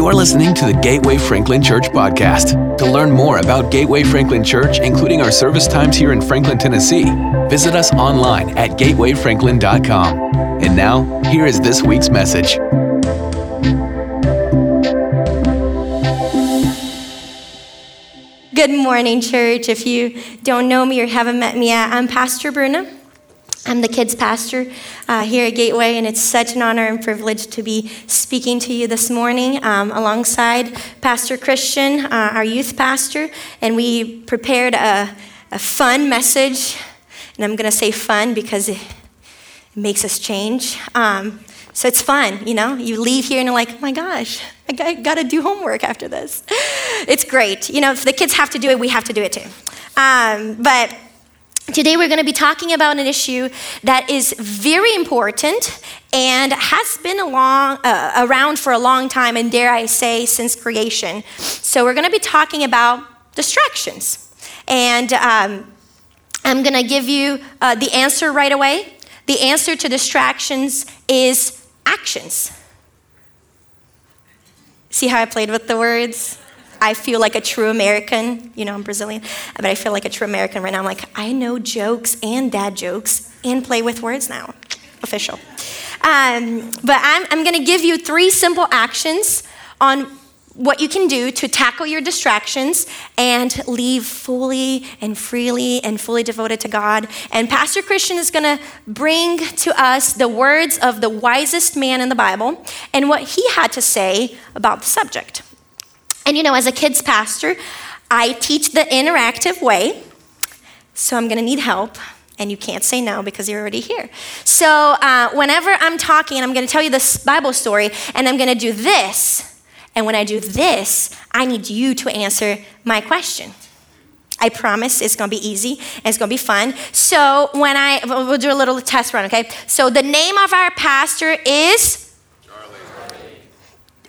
You're listening to the Gateway Franklin Church podcast. To learn more about Gateway Franklin Church, including our service times here in Franklin, Tennessee, visit us online at gatewayfranklin.com. And now, here is this week's message. Good morning, church. If you don't know me or haven't met me yet, I'm Pastor Bruna. I'm the kids pastor uh, here at Gateway, and it's such an honor and privilege to be speaking to you this morning um, alongside Pastor Christian, uh, our youth pastor. And we prepared a, a fun message, and I'm going to say fun because it, makes us change. Um, so it's fun, you know? You leave here and you're like, oh my gosh, I got to do homework after this. It's great. You know, if the kids have to do it, we have to do it too. Um, but Today, we're going to be talking about an issue that is very important and has been long, uh, around for a long time, and dare I say, since creation. So, we're going to be talking about distractions. And um, I'm going to give you uh, the answer right away. The answer to distractions is actions. See how I played with the words? I feel like a true American. You know, I'm Brazilian, but I feel like a true American right now. I'm like, I know jokes and dad jokes and play with words now. Official. Um, but I'm, I'm going to give you three simple actions on what you can do to tackle your distractions and leave fully and freely and fully devoted to God. And Pastor Christian is going to bring to us the words of the wisest man in the Bible and what he had to say about the subject. And you know, as a kids pastor, I teach the interactive way. So I'm going to need help. And you can't say no because you're already here. So, uh, whenever I'm talking and I'm going to tell you this Bible story, and I'm going to do this, and when I do this, I need you to answer my question. I promise it's gonna be easy and it's gonna be fun. So, when I, we'll do a little test run, okay? So, the name of our pastor is? Charlie.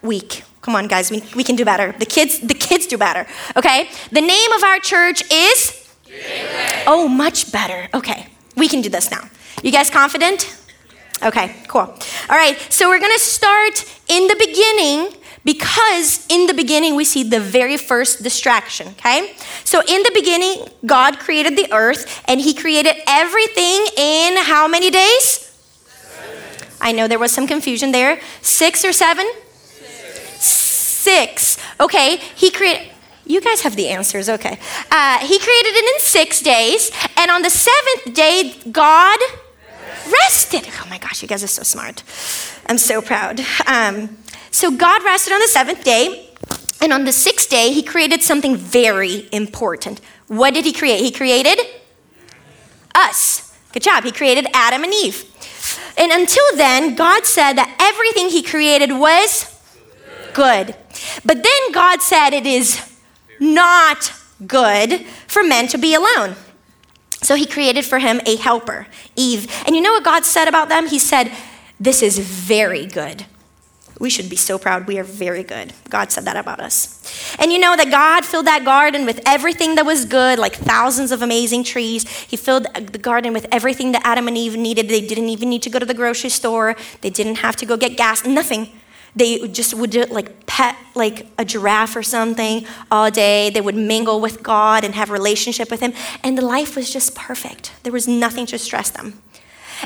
Weak. Come on, guys, we, we can do better. The kids, the kids do better. Okay? The name of our church is? Gateway. Oh, much better. Okay, we can do this now. You guys confident? Okay, cool. All right, so we're gonna start in the beginning because in the beginning we see the very first distraction, okay? So in the beginning, God created the earth and He created everything in how many days? Seven. I know there was some confusion there. Six or seven? Six. Okay, he created. You guys have the answers, okay. Uh, he created it in six days, and on the seventh day, God rested. Oh my gosh, you guys are so smart. I'm so proud. Um, so God rested on the seventh day, and on the sixth day, he created something very important. What did he create? He created us. Good job. He created Adam and Eve. And until then, God said that everything he created was good. But then God said it is not good for men to be alone. So he created for him a helper, Eve. And you know what God said about them? He said, This is very good. We should be so proud. We are very good. God said that about us. And you know that God filled that garden with everything that was good, like thousands of amazing trees. He filled the garden with everything that Adam and Eve needed. They didn't even need to go to the grocery store, they didn't have to go get gas, nothing. They just would like pet like a giraffe or something all day. They would mingle with God and have relationship with Him, and the life was just perfect. There was nothing to stress them.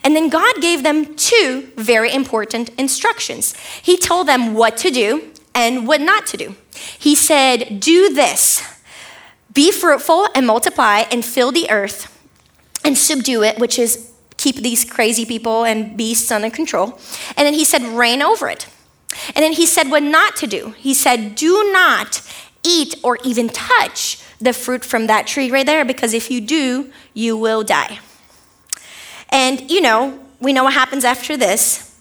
And then God gave them two very important instructions. He told them what to do and what not to do. He said, "Do this: be fruitful and multiply and fill the earth and subdue it," which is keep these crazy people and beasts under control. And then he said, reign over it. And then he said what not to do. He said, Do not eat or even touch the fruit from that tree right there, because if you do, you will die. And you know, we know what happens after this.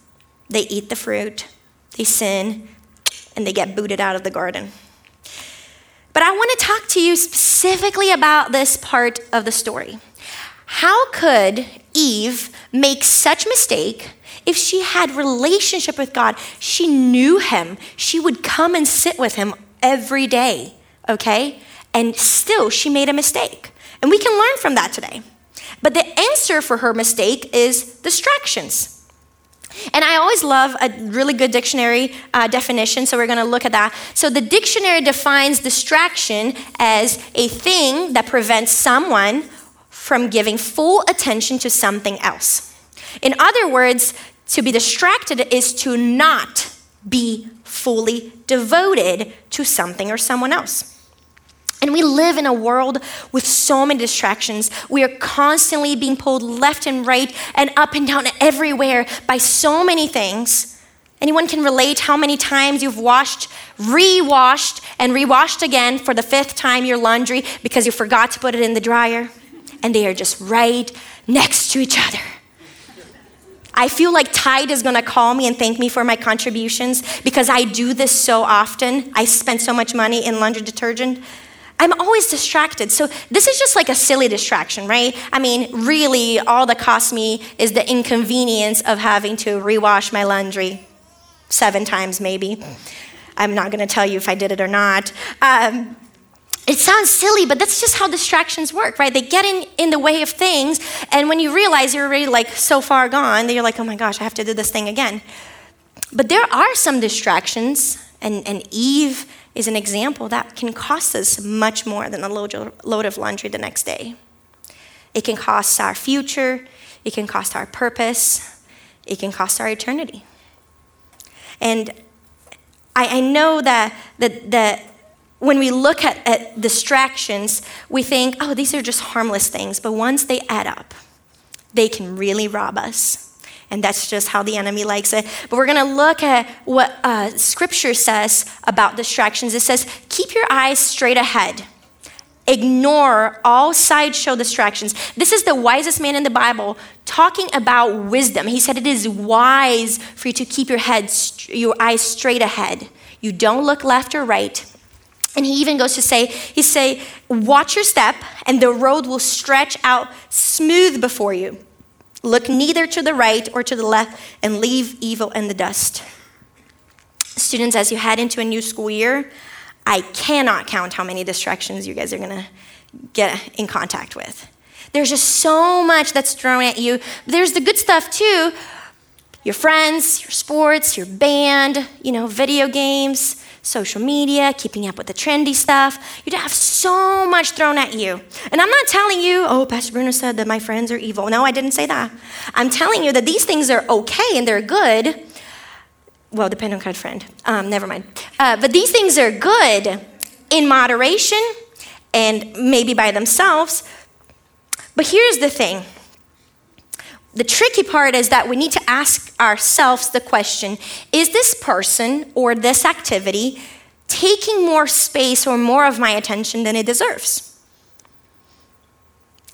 They eat the fruit, they sin, and they get booted out of the garden. But I want to talk to you specifically about this part of the story. How could Eve make such a mistake if she had relationship with God, she knew him. She would come and sit with him every day, okay? And still she made a mistake. And we can learn from that today. But the answer for her mistake is distractions. And I always love a really good dictionary uh, definition, so we're going to look at that. So, the dictionary defines distraction as a thing that prevents someone from giving full attention to something else. In other words, to be distracted is to not be fully devoted to something or someone else. And we live in a world with so many distractions. We are constantly being pulled left and right and up and down everywhere by so many things. Anyone can relate how many times you've washed, re-washed, and re-washed again for the fifth time your laundry because you forgot to put it in the dryer, and they are just right next to each other. I feel like Tide is gonna call me and thank me for my contributions because I do this so often. I spend so much money in laundry detergent. I'm always distracted. So this is just like a silly distraction, right? I mean, really, all that costs me is the inconvenience of having to rewash my laundry seven times, maybe. I'm not gonna tell you if I did it or not. Um, it sounds silly, but that's just how distractions work, right? They get in, in the way of things, and when you realize you're already like so far gone, that you're like, oh my gosh, I have to do this thing again. But there are some distractions, and, and Eve is an example that can cost us much more than a load, load of laundry the next day. It can cost our future, it can cost our purpose, it can cost our eternity. And I, I know that, that, that when we look at, at distractions, we think, oh, these are just harmless things. But once they add up, they can really rob us. And that's just how the enemy likes it. But we're going to look at what uh, scripture says about distractions. It says, keep your eyes straight ahead. Ignore all sideshow distractions. This is the wisest man in the Bible talking about wisdom. He said it is wise for you to keep your head, your eyes straight ahead. You don't look left or right. And he even goes to say, he say, watch your step, and the road will stretch out smooth before you. Look neither to the right or to the left, and leave evil in the dust. Students, as you head into a new school year, I cannot count how many distractions you guys are gonna get in contact with. There's just so much that's thrown at you. There's the good stuff too your friends, your sports, your band, you know, video games social media, keeping up with the trendy stuff. You'd have so much thrown at you. And I'm not telling you, oh, Pastor Bruna said that my friends are evil. No, I didn't say that. I'm telling you that these things are okay and they're good. Well, depending on kind of friend. Um, never mind. Uh, but these things are good in moderation and maybe by themselves. But here's the thing the tricky part is that we need to ask ourselves the question is this person or this activity taking more space or more of my attention than it deserves?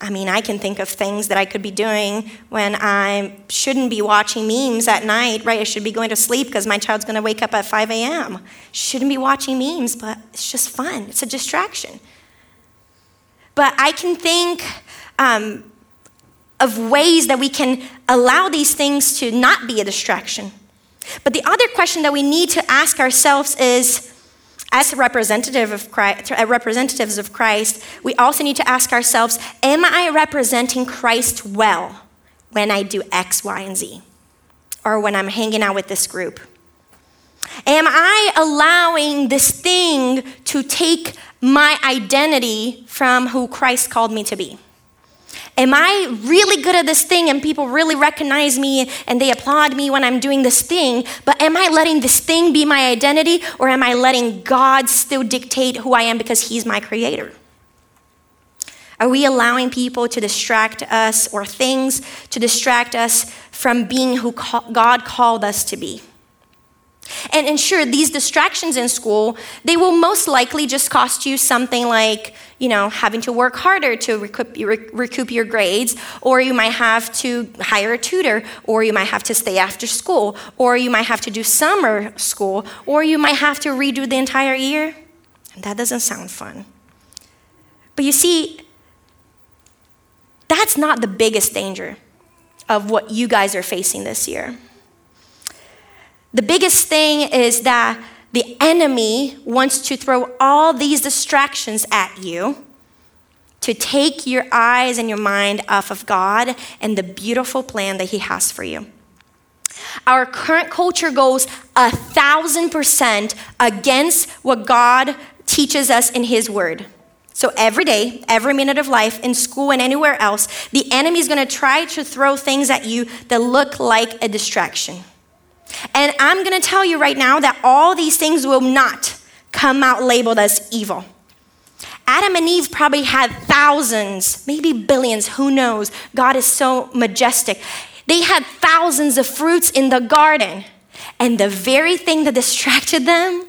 I mean, I can think of things that I could be doing when I shouldn't be watching memes at night, right? I should be going to sleep because my child's going to wake up at 5 a.m. Shouldn't be watching memes, but it's just fun. It's a distraction. But I can think um, of ways that we can allow these things to not be a distraction. But the other question that we need to ask ourselves is as representative of Christ, uh, representatives of Christ, we also need to ask ourselves Am I representing Christ well when I do X, Y, and Z? Or when I'm hanging out with this group? Am I allowing this thing to take my identity from who Christ called me to be? Am I really good at this thing and people really recognize me and they applaud me when I'm doing this thing? But am I letting this thing be my identity or am I letting God still dictate who I am because He's my creator? Are we allowing people to distract us or things to distract us from being who God called us to be? And, and sure, these distractions in school, they will most likely just cost you something like, you know, having to work harder to recoup, recoup your grades, or you might have to hire a tutor, or you might have to stay after school, or you might have to do summer school, or you might have to redo the entire year. And that doesn't sound fun. But you see, that's not the biggest danger of what you guys are facing this year. The biggest thing is that the enemy wants to throw all these distractions at you to take your eyes and your mind off of God and the beautiful plan that He has for you. Our current culture goes a thousand percent against what God teaches us in His Word. So every day, every minute of life, in school and anywhere else, the enemy is going to try to throw things at you that look like a distraction. And I'm going to tell you right now that all these things will not come out labeled as evil. Adam and Eve probably had thousands, maybe billions, who knows? God is so majestic. They had thousands of fruits in the garden, and the very thing that distracted them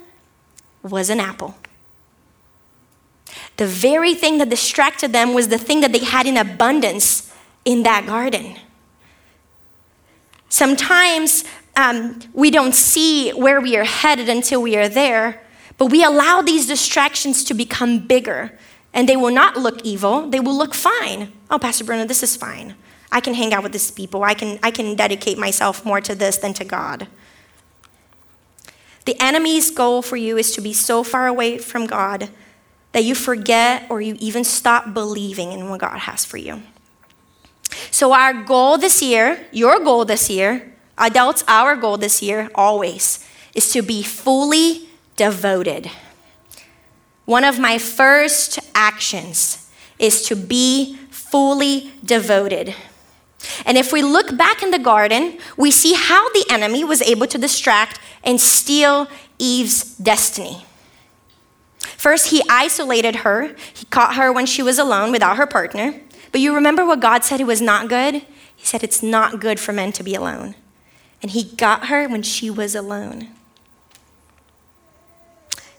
was an apple. The very thing that distracted them was the thing that they had in abundance in that garden. Sometimes um, we don't see where we are headed until we are there, but we allow these distractions to become bigger. And they will not look evil, they will look fine. Oh, Pastor Bruna, this is fine. I can hang out with these people. I can, I can dedicate myself more to this than to God. The enemy's goal for you is to be so far away from God that you forget or you even stop believing in what God has for you. So, our goal this year, your goal this year, adults, our goal this year always is to be fully devoted. One of my first actions is to be fully devoted. And if we look back in the garden, we see how the enemy was able to distract and steal Eve's destiny. First, he isolated her. He caught her when she was alone without her partner. But you remember what God said it was not good? He said it's not good for men to be alone. And he got her when she was alone.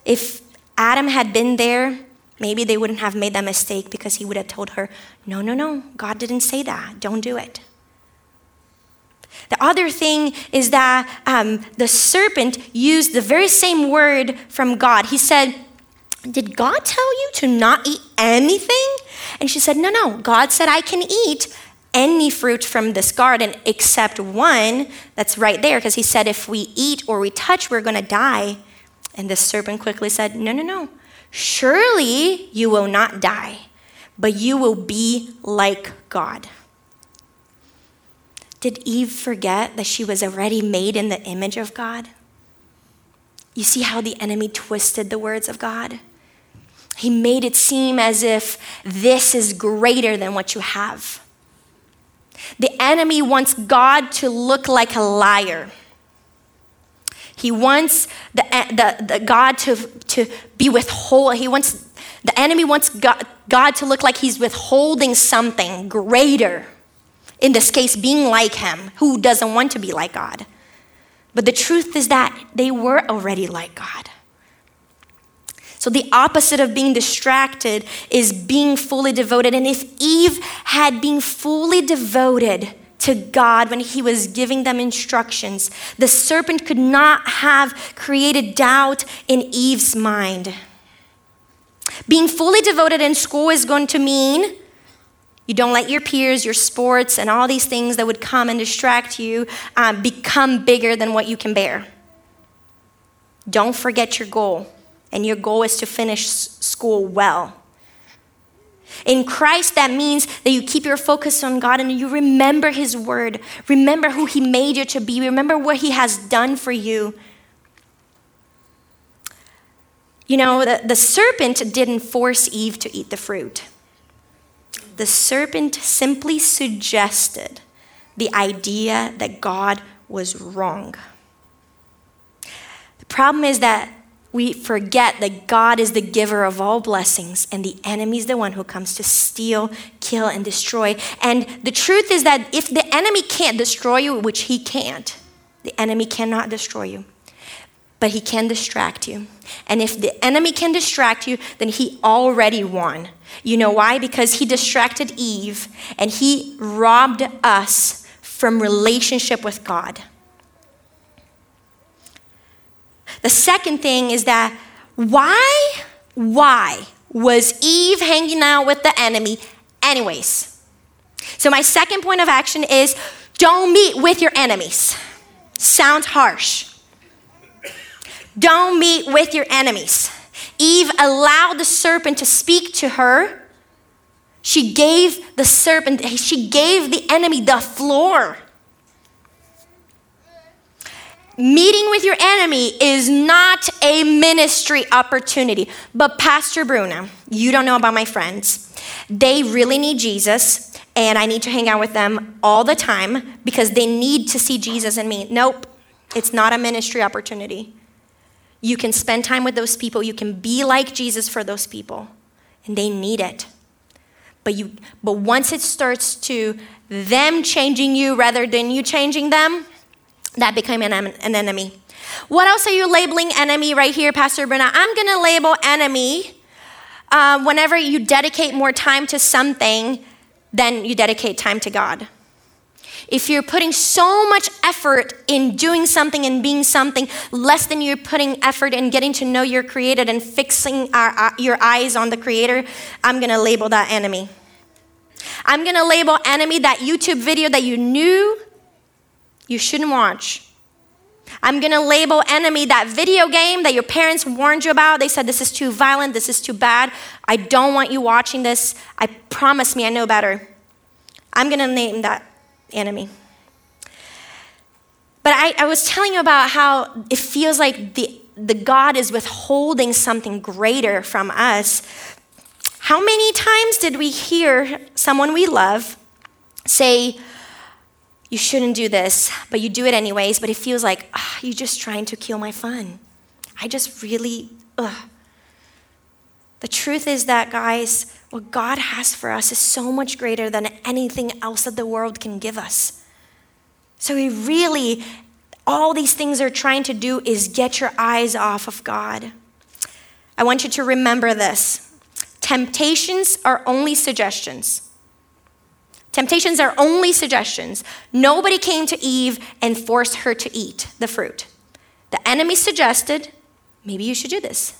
If Adam had been there, maybe they wouldn't have made that mistake because he would have told her, No, no, no, God didn't say that. Don't do it. The other thing is that um, the serpent used the very same word from God. He said, Did God tell you to not eat anything? And she said, No, no. God said, I can eat any fruit from this garden except one that's right there, because He said, If we eat or we touch, we're going to die. And the serpent quickly said, No, no, no. Surely you will not die, but you will be like God. Did Eve forget that she was already made in the image of God? You see how the enemy twisted the words of God? He made it seem as if this is greater than what you have. The enemy wants God to look like a liar. He wants the, the, the God to, to be withhold. He wants the enemy wants God, God to look like he's withholding something greater. In this case, being like him, who doesn't want to be like God. But the truth is that they were already like God. So, the opposite of being distracted is being fully devoted. And if Eve had been fully devoted, to God when he was giving them instructions. The serpent could not have created doubt in Eve's mind. Being fully devoted in school is going to mean you don't let your peers, your sports, and all these things that would come and distract you um, become bigger than what you can bear. Don't forget your goal, and your goal is to finish school well. In Christ, that means that you keep your focus on God and you remember His word. Remember who He made you to be. Remember what He has done for you. You know, the, the serpent didn't force Eve to eat the fruit, the serpent simply suggested the idea that God was wrong. The problem is that we forget that God is the giver of all blessings and the enemy is the one who comes to steal, kill, and destroy. And the truth is that if the enemy can't destroy you, which he can't, the enemy cannot destroy you, but he can distract you. And if the enemy can distract you, then he already won. You know why? Because he distracted Eve and he robbed us from relationship with God. The second thing is that why, why was Eve hanging out with the enemy, anyways? So, my second point of action is don't meet with your enemies. Sounds harsh. Don't meet with your enemies. Eve allowed the serpent to speak to her. She gave the serpent, she gave the enemy the floor. Meeting with your enemy is not a ministry opportunity. But, Pastor Bruna, you don't know about my friends. They really need Jesus, and I need to hang out with them all the time because they need to see Jesus in me. Nope, it's not a ministry opportunity. You can spend time with those people, you can be like Jesus for those people, and they need it. But, you, but once it starts to them changing you rather than you changing them, that became an, an enemy. What else are you labeling enemy right here, Pastor Bruna? I'm going to label enemy uh, whenever you dedicate more time to something than you dedicate time to God. If you're putting so much effort in doing something and being something less than you're putting effort in getting to know your creator and fixing our, uh, your eyes on the creator, I'm going to label that enemy. I'm going to label enemy that YouTube video that you knew you shouldn't watch. I'm gonna label enemy that video game that your parents warned you about. They said, This is too violent, this is too bad. I don't want you watching this. I promise me I know better. I'm gonna name that enemy. But I, I was telling you about how it feels like the, the God is withholding something greater from us. How many times did we hear someone we love say, you shouldn't do this, but you do it anyways, but it feels like, oh, you're just trying to kill my fun. I just really, ugh. The truth is that, guys, what God has for us is so much greater than anything else that the world can give us. So, we really, all these things are trying to do is get your eyes off of God. I want you to remember this temptations are only suggestions. Temptations are only suggestions. Nobody came to Eve and forced her to eat the fruit. The enemy suggested, maybe you should do this.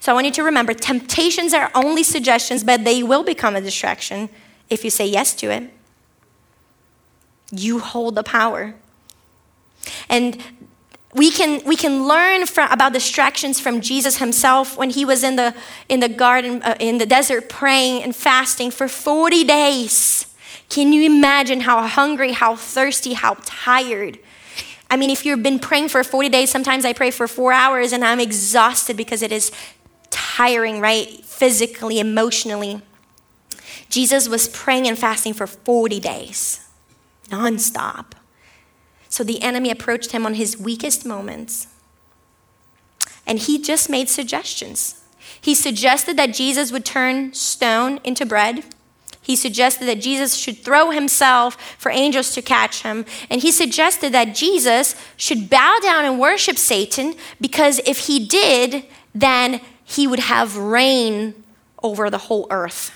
So I want you to remember temptations are only suggestions, but they will become a distraction if you say yes to it. You hold the power. And we can, we can learn from, about distractions from Jesus himself when he was in the, in the garden, uh, in the desert, praying and fasting for 40 days. Can you imagine how hungry, how thirsty, how tired? I mean, if you've been praying for 40 days, sometimes I pray for four hours and I'm exhausted because it is tiring, right? Physically, emotionally. Jesus was praying and fasting for 40 days, nonstop. So the enemy approached him on his weakest moments. And he just made suggestions. He suggested that Jesus would turn stone into bread he suggested that Jesus should throw himself for angels to catch him. And he suggested that Jesus should bow down and worship Satan because if he did, then he would have reign over the whole earth.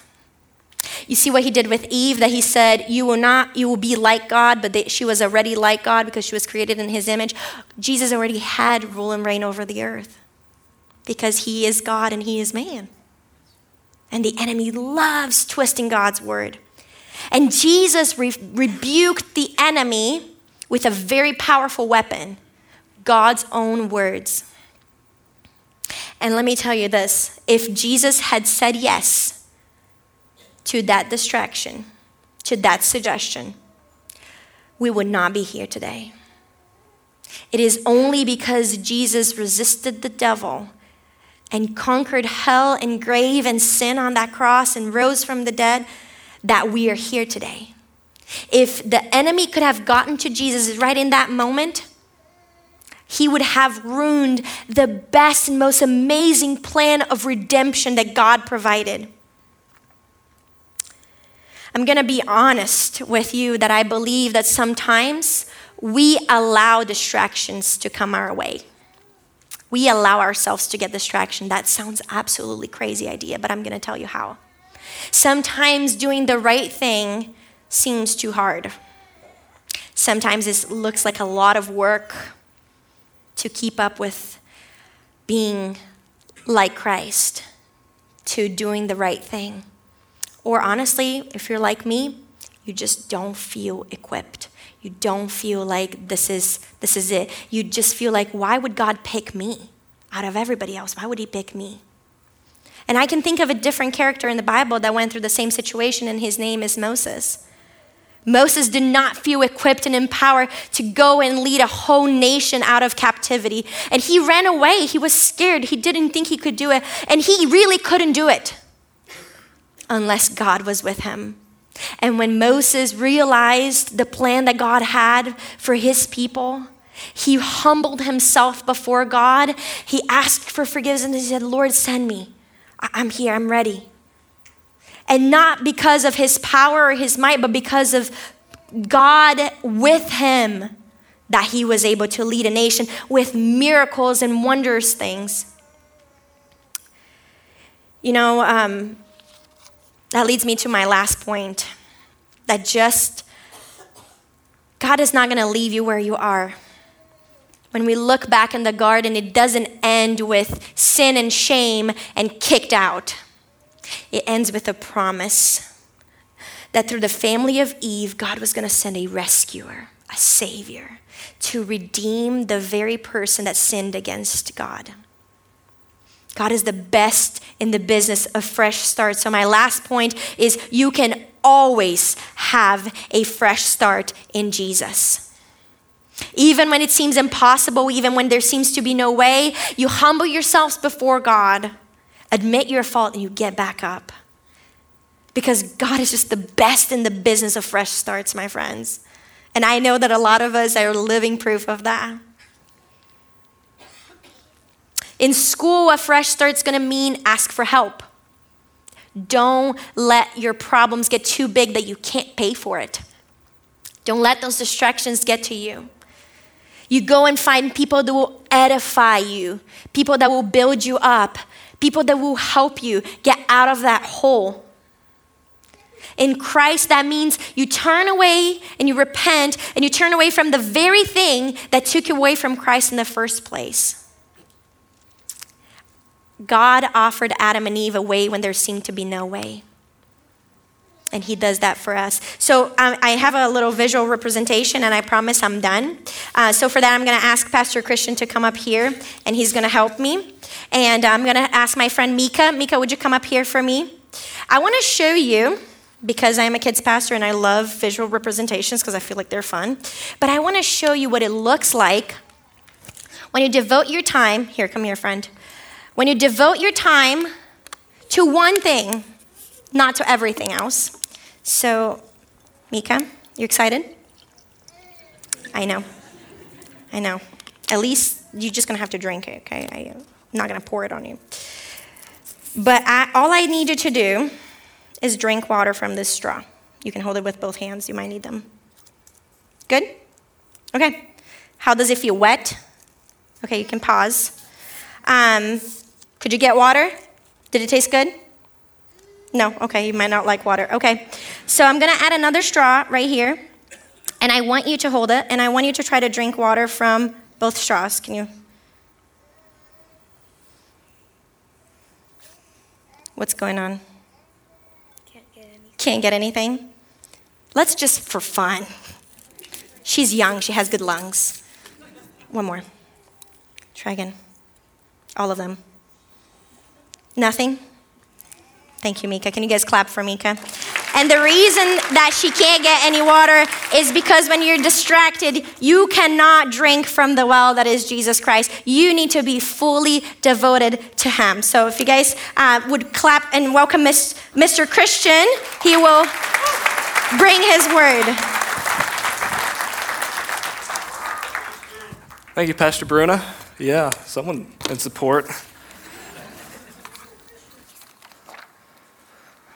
You see what he did with Eve that he said, You will not, you will be like God, but she was already like God because she was created in his image. Jesus already had rule and reign over the earth because he is God and he is man. And the enemy loves twisting God's word. And Jesus re- rebuked the enemy with a very powerful weapon God's own words. And let me tell you this if Jesus had said yes to that distraction, to that suggestion, we would not be here today. It is only because Jesus resisted the devil and conquered hell and grave and sin on that cross and rose from the dead that we are here today. If the enemy could have gotten to Jesus right in that moment, he would have ruined the best and most amazing plan of redemption that God provided. I'm going to be honest with you that I believe that sometimes we allow distractions to come our way we allow ourselves to get distraction. That sounds absolutely crazy idea, but I'm going to tell you how. Sometimes doing the right thing seems too hard. Sometimes it looks like a lot of work to keep up with being like Christ, to doing the right thing. Or honestly, if you're like me, you just don't feel equipped you don't feel like this is this is it you just feel like why would god pick me out of everybody else why would he pick me and i can think of a different character in the bible that went through the same situation and his name is moses Moses did not feel equipped and empowered to go and lead a whole nation out of captivity. And he ran away. He was scared. He didn't think he could do it. And he really couldn't do it unless God was with him. And when Moses realized the plan that God had for his people, he humbled himself before God. He asked for forgiveness he said, Lord, send me. I'm here, I'm ready. And not because of his power or his might, but because of God with him that he was able to lead a nation with miracles and wondrous things. You know, um, that leads me to my last point that just God is not going to leave you where you are. When we look back in the garden, it doesn't end with sin and shame and kicked out. It ends with a promise that through the family of Eve, God was going to send a rescuer, a savior, to redeem the very person that sinned against God. God is the best in the business of fresh start. So, my last point is you can always have a fresh start in Jesus. Even when it seems impossible, even when there seems to be no way, you humble yourselves before God, admit your fault, and you get back up. Because God is just the best in the business of fresh starts, my friends. And I know that a lot of us are living proof of that. In school, a fresh start's gonna mean ask for help. Don't let your problems get too big that you can't pay for it. Don't let those distractions get to you. You go and find people that will edify you, people that will build you up, people that will help you get out of that hole. In Christ, that means you turn away and you repent and you turn away from the very thing that took you away from Christ in the first place. God offered Adam and Eve a way when there seemed to be no way. And he does that for us. So um, I have a little visual representation, and I promise I'm done. Uh, so for that, I'm going to ask Pastor Christian to come up here, and he's going to help me. And I'm going to ask my friend Mika. Mika, would you come up here for me? I want to show you because I'm a kids pastor and I love visual representations because I feel like they're fun. But I want to show you what it looks like when you devote your time. Here, come here, friend. When you devote your time to one thing, not to everything else. So, Mika, you excited? I know. I know. At least you're just going to have to drink it, okay? I, am not going to pour it on you. But I, all I need you to do is drink water from this straw. You can hold it with both hands, you might need them. Good? Okay. How does it feel? Wet? Okay, you can pause. Um, could you get water? Did it taste good? No? Okay, you might not like water. Okay. So I'm going to add another straw right here. And I want you to hold it, and I want you to try to drink water from both straws. Can you? What's going on? Can't get anything. Can't get anything? Let's just for fun. She's young, she has good lungs. One more. Try again. All of them. Nothing? Thank you, Mika. Can you guys clap for Mika? And the reason that she can't get any water is because when you're distracted, you cannot drink from the well that is Jesus Christ. You need to be fully devoted to Him. So if you guys uh, would clap and welcome Mr. Christian, he will bring His word. Thank you, Pastor Bruna. Yeah, someone in support.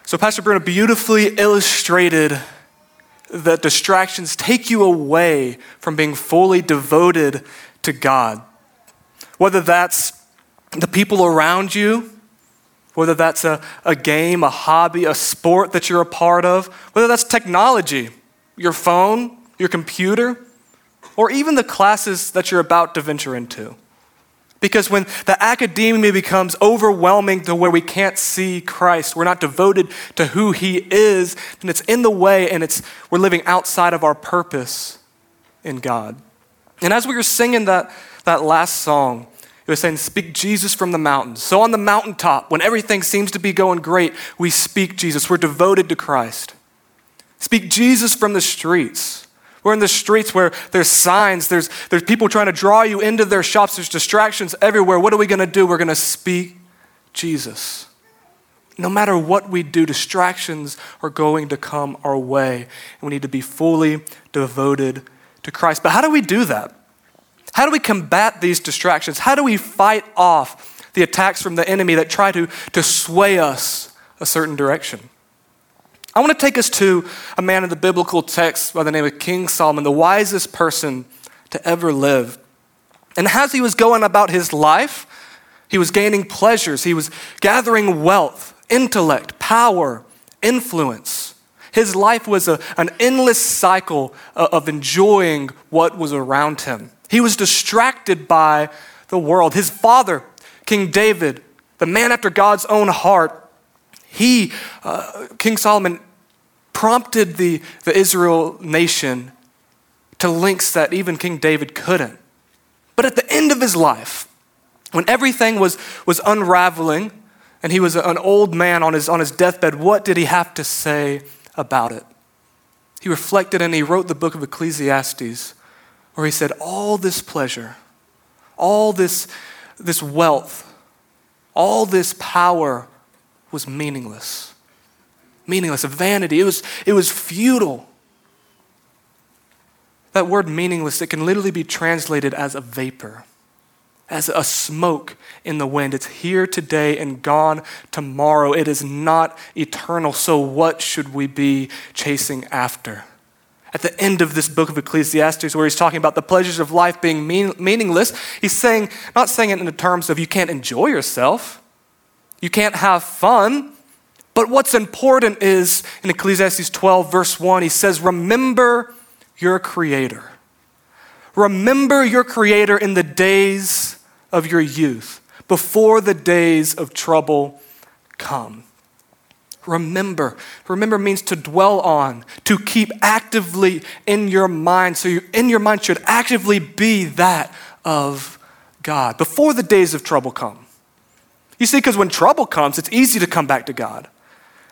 So, Pastor Bruna beautifully illustrated that distractions take you away from being fully devoted to God. Whether that's the people around you, whether that's a, a game, a hobby, a sport that you're a part of, whether that's technology, your phone, your computer, or even the classes that you're about to venture into. Because when the academia becomes overwhelming to where we can't see Christ, we're not devoted to who He is, then it's in the way and it's, we're living outside of our purpose in God. And as we were singing that, that last song, it was saying, Speak Jesus from the mountains. So on the mountaintop, when everything seems to be going great, we speak Jesus. We're devoted to Christ. Speak Jesus from the streets. We're in the streets where there's signs, there's, there's people trying to draw you into their shops, there's distractions everywhere. What are we going to do? We're going to speak Jesus. No matter what we do, distractions are going to come our way. And we need to be fully devoted to Christ. But how do we do that? How do we combat these distractions? How do we fight off the attacks from the enemy that try to, to sway us a certain direction? I want to take us to a man in the biblical text by the name of King Solomon, the wisest person to ever live. And as he was going about his life, he was gaining pleasures, he was gathering wealth, intellect, power, influence. His life was a, an endless cycle of enjoying what was around him. He was distracted by the world. His father, King David, the man after God's own heart, he, uh, King Solomon, prompted the, the Israel nation to links that even King David couldn't. But at the end of his life, when everything was, was unraveling and he was an old man on his, on his deathbed, what did he have to say about it? He reflected and he wrote the book of Ecclesiastes, where he said, All this pleasure, all this, this wealth, all this power was meaningless. Meaningless, a vanity. It was, it was futile. That word meaningless, it can literally be translated as a vapor as a smoke in the wind. It's here today and gone tomorrow. It is not eternal. So, what should we be chasing after? At the end of this book of Ecclesiastes, where he's talking about the pleasures of life being mean, meaningless, he's saying, not saying it in the terms of you can't enjoy yourself, you can't have fun. But what's important is in Ecclesiastes 12, verse 1, he says, Remember your Creator. Remember your Creator in the days of your youth, before the days of trouble come. Remember. Remember means to dwell on, to keep actively in your mind. So, you, in your mind should actively be that of God before the days of trouble come. You see, because when trouble comes, it's easy to come back to God.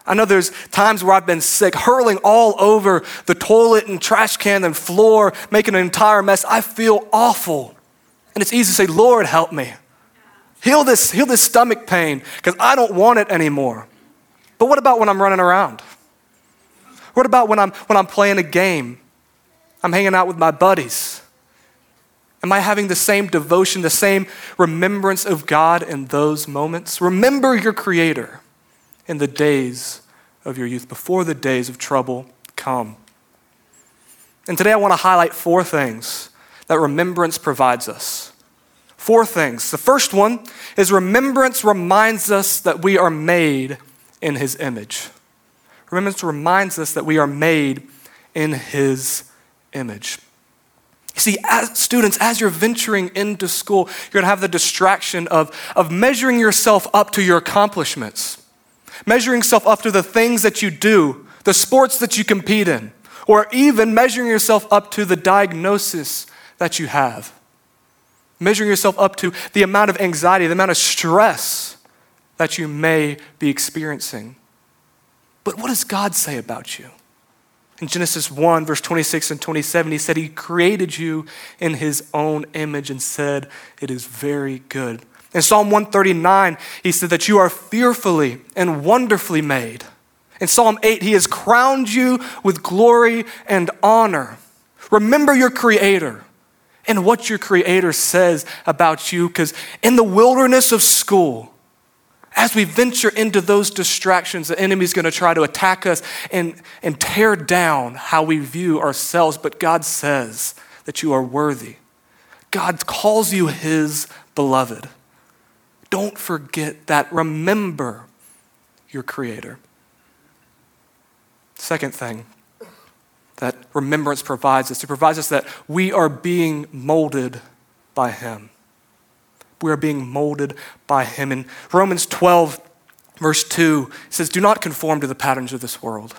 I know there's times where I've been sick, hurling all over the toilet and trash can and floor, making an entire mess. I feel awful. And it's easy to say, Lord, help me. Heal this, heal this stomach pain because I don't want it anymore. But what about when I'm running around? What about when I'm, when I'm playing a game? I'm hanging out with my buddies. Am I having the same devotion, the same remembrance of God in those moments? Remember your Creator in the days of your youth, before the days of trouble come. And today I want to highlight four things that remembrance provides us. Four things. The first one is remembrance reminds us that we are made in His image. Remembrance reminds us that we are made in His image. You see, as students, as you're venturing into school, you're going to have the distraction of, of measuring yourself up to your accomplishments, measuring yourself up to the things that you do, the sports that you compete in, or even measuring yourself up to the diagnosis that you have. Measuring yourself up to the amount of anxiety, the amount of stress that you may be experiencing. But what does God say about you? In Genesis 1, verse 26 and 27, he said, He created you in His own image and said, It is very good. In Psalm 139, he said that you are fearfully and wonderfully made. In Psalm 8, he has crowned you with glory and honor. Remember your Creator and what your Creator says about you. Because in the wilderness of school, as we venture into those distractions, the enemy's going to try to attack us and, and tear down how we view ourselves. But God says that you are worthy. God calls you His beloved. Don't forget that. Remember your Creator. Second thing, that remembrance provides us. It provides us that we are being molded by Him. We are being molded by Him. In Romans 12, verse 2, it says, Do not conform to the patterns of this world,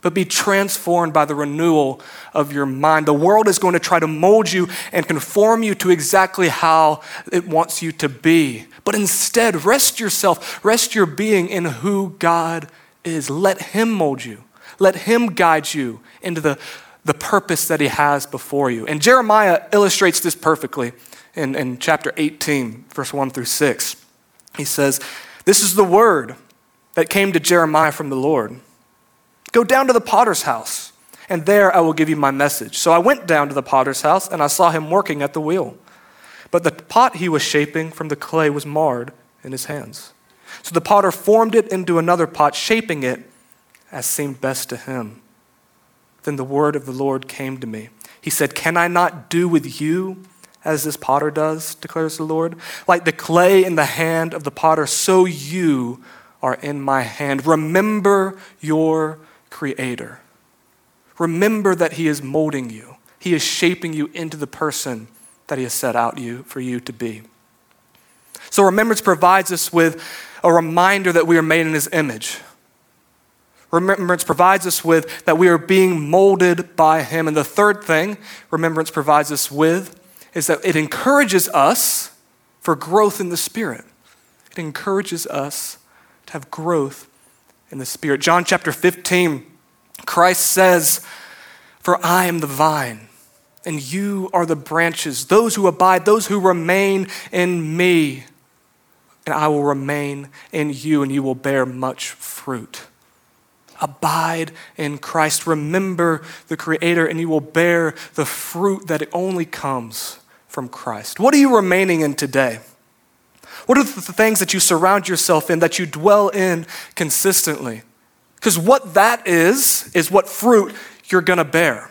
but be transformed by the renewal of your mind. The world is going to try to mold you and conform you to exactly how it wants you to be. But instead, rest yourself, rest your being in who God is. Let Him mold you. Let Him guide you into the, the purpose that He has before you. And Jeremiah illustrates this perfectly in, in chapter 18, verse 1 through 6. He says, This is the word that came to Jeremiah from the Lord Go down to the potter's house, and there I will give you my message. So I went down to the potter's house, and I saw him working at the wheel. But the pot he was shaping from the clay was marred in his hands. So the potter formed it into another pot, shaping it as seemed best to him. Then the word of the Lord came to me. He said, Can I not do with you as this potter does, declares the Lord? Like the clay in the hand of the potter, so you are in my hand. Remember your Creator. Remember that He is molding you, He is shaping you into the person that He has set out you, for you to be. So, remembrance provides us with a reminder that we are made in His image. Remembrance provides us with that we are being molded by Him. And the third thing remembrance provides us with is that it encourages us for growth in the Spirit. It encourages us to have growth in the Spirit. John chapter 15, Christ says, For I am the vine, and you are the branches, those who abide, those who remain in me, and I will remain in you, and you will bear much fruit. Abide in Christ. Remember the Creator, and you will bear the fruit that only comes from Christ. What are you remaining in today? What are the things that you surround yourself in, that you dwell in consistently? Because what that is, is what fruit you're going to bear.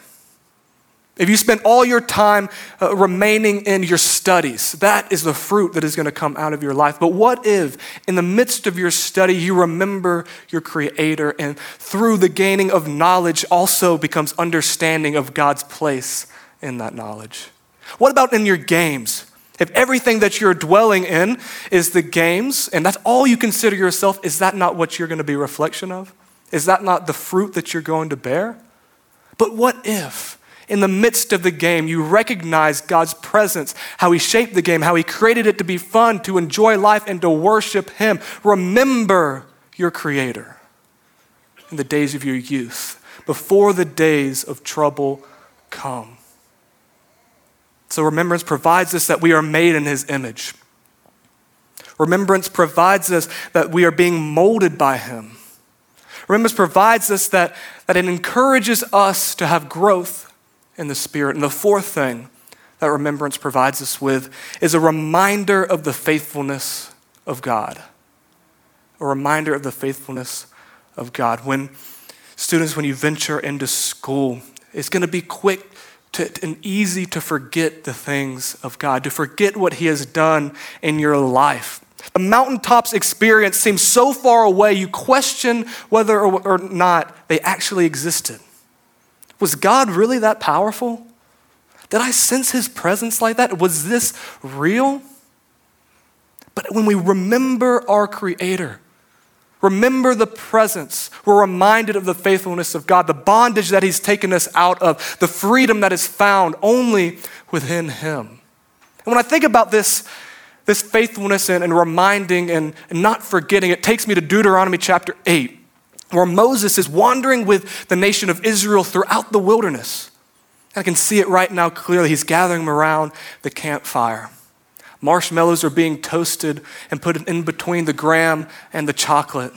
If you spend all your time uh, remaining in your studies, that is the fruit that is going to come out of your life. But what if, in the midst of your study, you remember your Creator, and through the gaining of knowledge also becomes understanding of God's place in that knowledge? What about in your games? If everything that you're dwelling in is the games, and that's all you consider yourself, is that not what you're going to be a reflection of? Is that not the fruit that you're going to bear? But what if, in the midst of the game, you recognize God's presence, how He shaped the game, how He created it to be fun, to enjoy life, and to worship Him? Remember your Creator in the days of your youth, before the days of trouble come. So, remembrance provides us that we are made in His image. Remembrance provides us that we are being molded by Him. Remembrance provides us that, that it encourages us to have growth in the Spirit. And the fourth thing that remembrance provides us with is a reminder of the faithfulness of God. A reminder of the faithfulness of God. When students, when you venture into school, it's going to be quick to, and easy to forget the things of God, to forget what He has done in your life. The mountaintops experience seems so far away, you question whether or not they actually existed. Was God really that powerful? Did I sense His presence like that? Was this real? But when we remember our Creator, Remember the presence. We're reminded of the faithfulness of God, the bondage that He's taken us out of, the freedom that is found only within Him. And when I think about this, this faithfulness and, and reminding and, and not forgetting, it takes me to Deuteronomy chapter 8, where Moses is wandering with the nation of Israel throughout the wilderness. I can see it right now clearly. He's gathering them around the campfire. Marshmallows are being toasted and put in between the graham and the chocolate.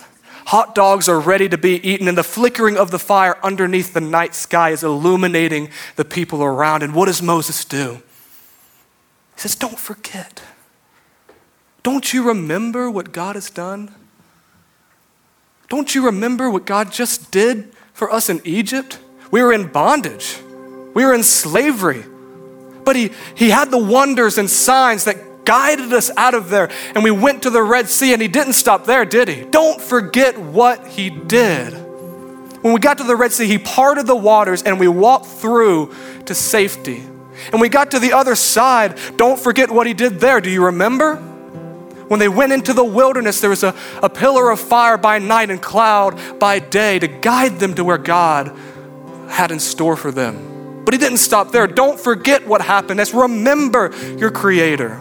Hot dogs are ready to be eaten, and the flickering of the fire underneath the night sky is illuminating the people around. And what does Moses do? He says, Don't forget. Don't you remember what God has done? Don't you remember what God just did for us in Egypt? We were in bondage, we were in slavery. But he, he had the wonders and signs that guided us out of there. And we went to the Red Sea, and He didn't stop there, did He? Don't forget what He did. When we got to the Red Sea, He parted the waters and we walked through to safety. And we got to the other side. Don't forget what He did there. Do you remember? When they went into the wilderness, there was a, a pillar of fire by night and cloud by day to guide them to where God had in store for them. But he didn't stop there. Don't forget what happened. Let's remember your Creator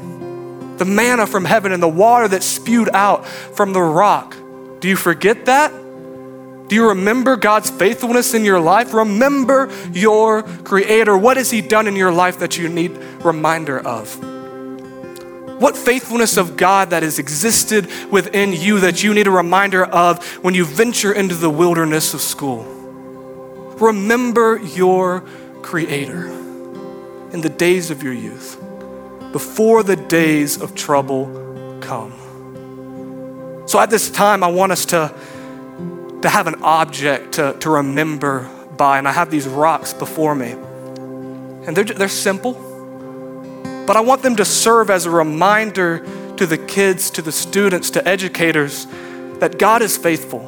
the manna from heaven and the water that spewed out from the rock. Do you forget that? Do you remember God's faithfulness in your life? Remember your Creator. What has He done in your life that you need reminder of? What faithfulness of God that has existed within you that you need a reminder of when you venture into the wilderness of school? Remember your Creator in the days of your youth, before the days of trouble come. So at this time, I want us to to have an object to, to remember by. And I have these rocks before me. And they're, they're simple, but I want them to serve as a reminder to the kids, to the students, to educators that God is faithful.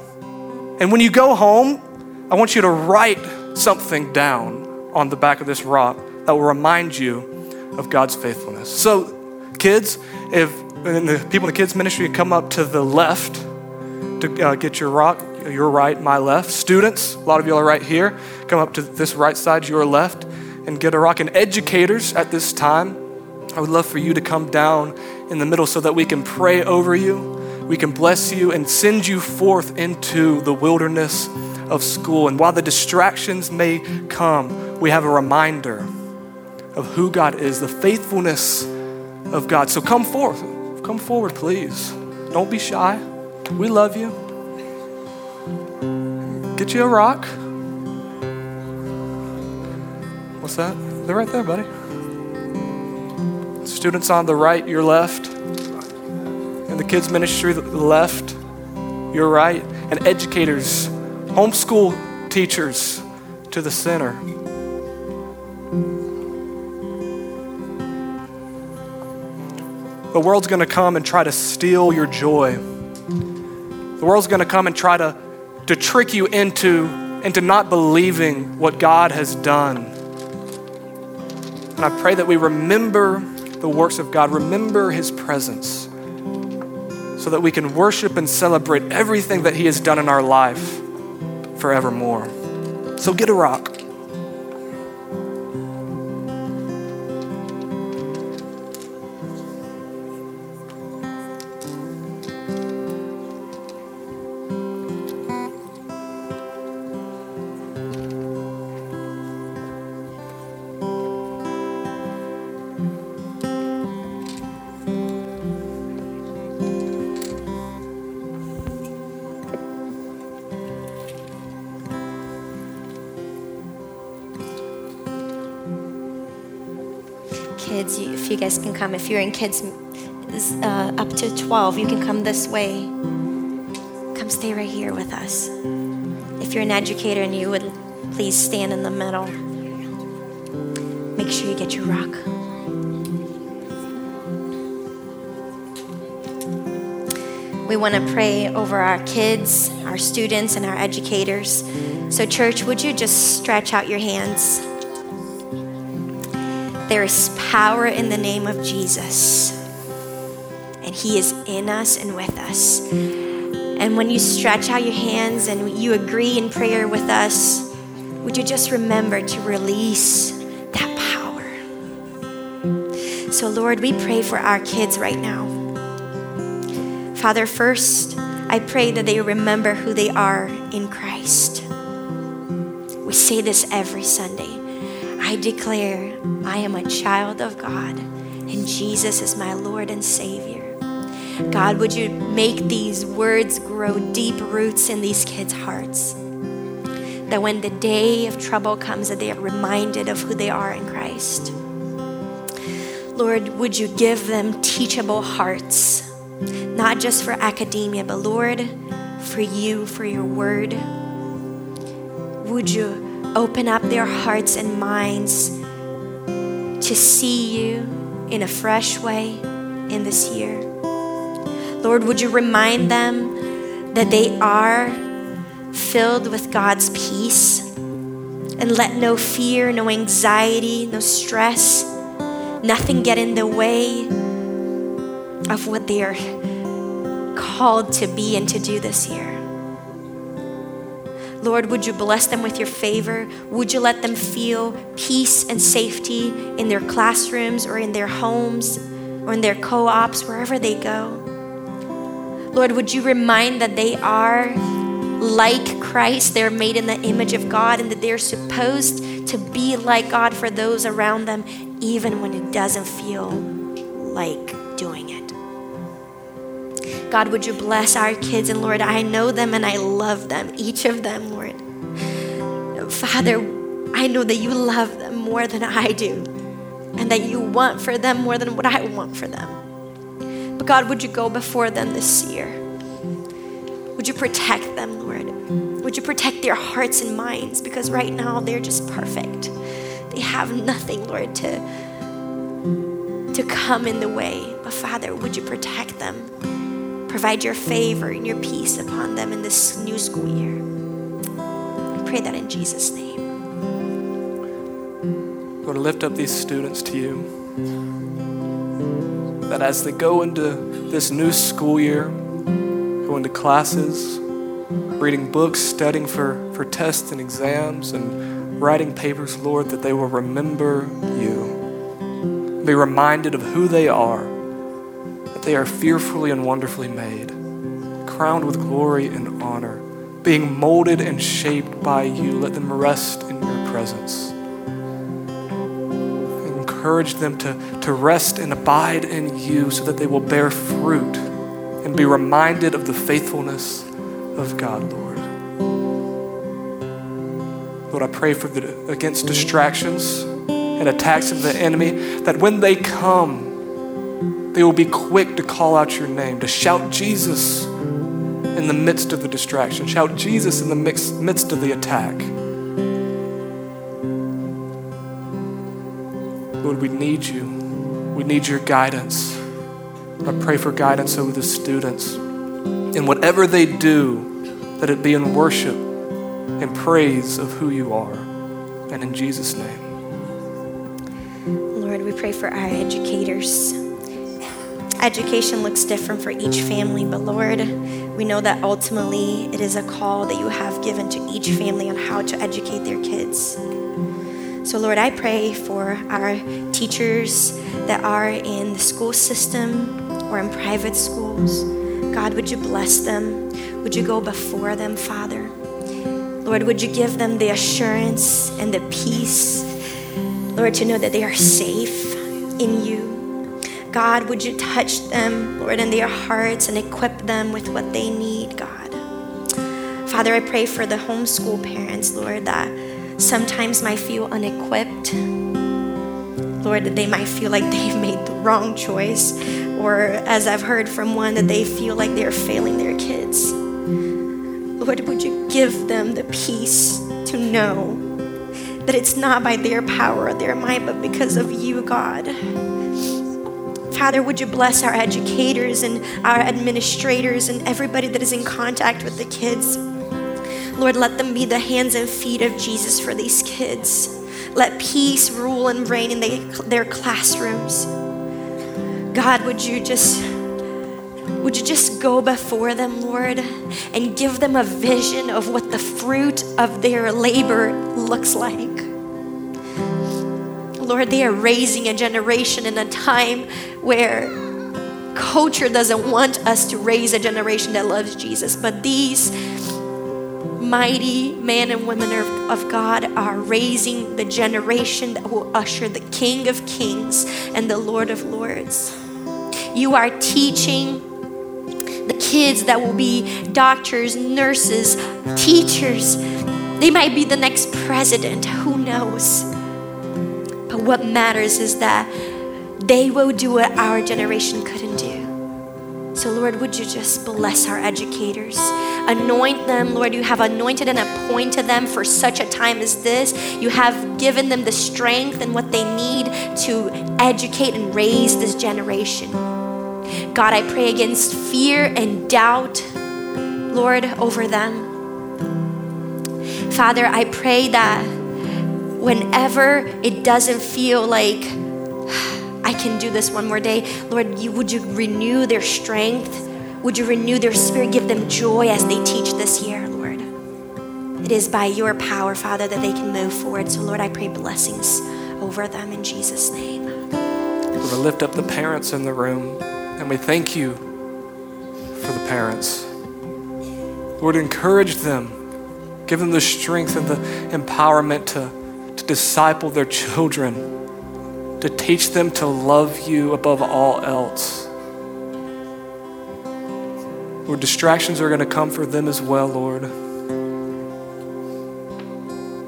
And when you go home, I want you to write something down on the back of this rock that will remind you of God's faithfulness. So, kids, if the people in the kids' ministry come up to the left to uh, get your rock, your right, my left. Students, a lot of you are right here. Come up to this right side, your left, and get a rock. And educators at this time, I would love for you to come down in the middle so that we can pray over you, we can bless you, and send you forth into the wilderness of school. And while the distractions may come, we have a reminder of who God is, the faithfulness of God. So come forth. Come forward, please. Don't be shy. We love you. Get you a rock. What's that? They're right there, buddy. Students on the right, your left. And the kids' ministry, the left, your right. And educators, homeschool teachers to the center. The world's going to come and try to steal your joy. The world's going to come and try to to trick you into, into not believing what God has done. And I pray that we remember the works of God, remember His presence, so that we can worship and celebrate everything that He has done in our life forevermore. So get a rock. Kids, if you guys can come. If you're in kids uh, up to 12, you can come this way. Come stay right here with us. If you're an educator and you would please stand in the middle, make sure you get your rock. We want to pray over our kids, our students, and our educators. So, church, would you just stretch out your hands? There is power in the name of Jesus, and He is in us and with us. And when you stretch out your hands and you agree in prayer with us, would you just remember to release that power? So, Lord, we pray for our kids right now. Father, first, I pray that they remember who they are in Christ. We say this every Sunday. I declare I am a child of God and Jesus is my Lord and Savior. God, would you make these words grow deep roots in these kids' hearts? That when the day of trouble comes, that they are reminded of who they are in Christ. Lord, would you give them teachable hearts, not just for academia, but Lord, for you, for your word. Would you open up their hearts and minds to see you in a fresh way in this year. Lord, would you remind them that they are filled with God's peace and let no fear, no anxiety, no stress, nothing get in the way of what they are called to be and to do this year. Lord, would you bless them with your favor? Would you let them feel peace and safety in their classrooms or in their homes or in their co ops, wherever they go? Lord, would you remind that they are like Christ. They're made in the image of God and that they're supposed to be like God for those around them, even when it doesn't feel like doing it. God, would you bless our kids? And Lord, I know them and I love them, each of them, Lord. Father, I know that you love them more than I do and that you want for them more than what I want for them. But God, would you go before them this year? Would you protect them, Lord? Would you protect their hearts and minds? Because right now they're just perfect. They have nothing, Lord, to, to come in the way. But Father, would you protect them? Provide your favor and your peace upon them in this new school year. Pray that in Jesus' name. Lord, lift up these students to you. That as they go into this new school year, go into classes, reading books, studying for, for tests and exams, and writing papers, Lord, that they will remember you. Be reminded of who they are, that they are fearfully and wonderfully made, crowned with glory and honor, being molded and shaped by you. Let them rest in your presence encourage them to, to rest and abide in you so that they will bear fruit and be reminded of the faithfulness of God, Lord. Lord, I pray for the, against distractions and attacks of the enemy, that when they come, they will be quick to call out your name, to shout Jesus in the midst of the distraction, shout Jesus in the mix, midst of the attack. Lord, we need you. We need your guidance. I pray for guidance over the students. In whatever they do, that it be in worship and praise of who you are. And in Jesus' name. Lord, we pray for our educators. Education looks different for each family, but Lord, we know that ultimately it is a call that you have given to each family on how to educate their kids. So, Lord, I pray for our teachers that are in the school system or in private schools. God, would you bless them? Would you go before them, Father? Lord, would you give them the assurance and the peace, Lord, to know that they are safe in you? God, would you touch them, Lord, in their hearts and equip them with what they need, God? Father, I pray for the homeschool parents, Lord, that sometimes might feel unequipped. Lord, that they might feel like they've made the wrong choice, or as I've heard from one, that they feel like they're failing their kids. Lord, would you give them the peace to know that it's not by their power or their might, but because of you, God. Father, would you bless our educators and our administrators and everybody that is in contact with the kids? Lord, let them be the hands and feet of Jesus for these kids. Let peace rule and reign in they, their classrooms. God, would you just would you just go before them, Lord, and give them a vision of what the fruit of their labor looks like? Lord, they are raising a generation in a time where culture doesn't want us to raise a generation that loves Jesus, but these mighty men and women of, God are raising the generation that will usher the King of Kings and the Lord of Lords. You are teaching the kids that will be doctors, nurses, teachers. They might be the next president, who knows? What matters is that they will do what our generation couldn't do. So, Lord, would you just bless our educators? Anoint them, Lord. You have anointed and appointed them for such a time as this. You have given them the strength and what they need to educate and raise this generation. God, I pray against fear and doubt, Lord, over them. Father, I pray that whenever it doesn't feel like I can do this one more day. Lord, you, would you renew their strength? Would you renew their spirit? Give them joy as they teach this year, Lord. It is by your power, Father, that they can move forward. So, Lord, I pray blessings over them in Jesus' name. We're going to lift up the parents in the room, and we thank you for the parents. Lord, encourage them. Give them the strength and the empowerment to, to disciple their children, to teach them to love you above all else. Lord, distractions are going to come for them as well, Lord.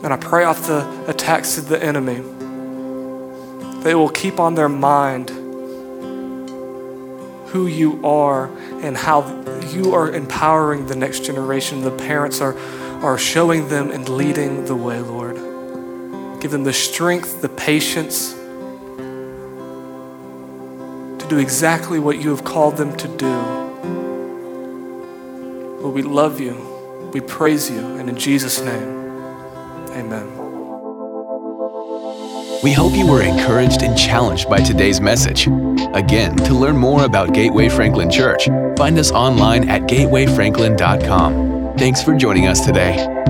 And I pray off the attacks of the enemy. They will keep on their mind who you are and how you are empowering the next generation. The parents are, are showing them and leading the way, Lord. Give them the strength, the patience to do exactly what you have called them to do. Lord, we love you, we praise you, and in Jesus' name, amen. We hope you were encouraged and challenged by today's message. Again, to learn more about Gateway Franklin Church, find us online at gatewayfranklin.com. Thanks for joining us today.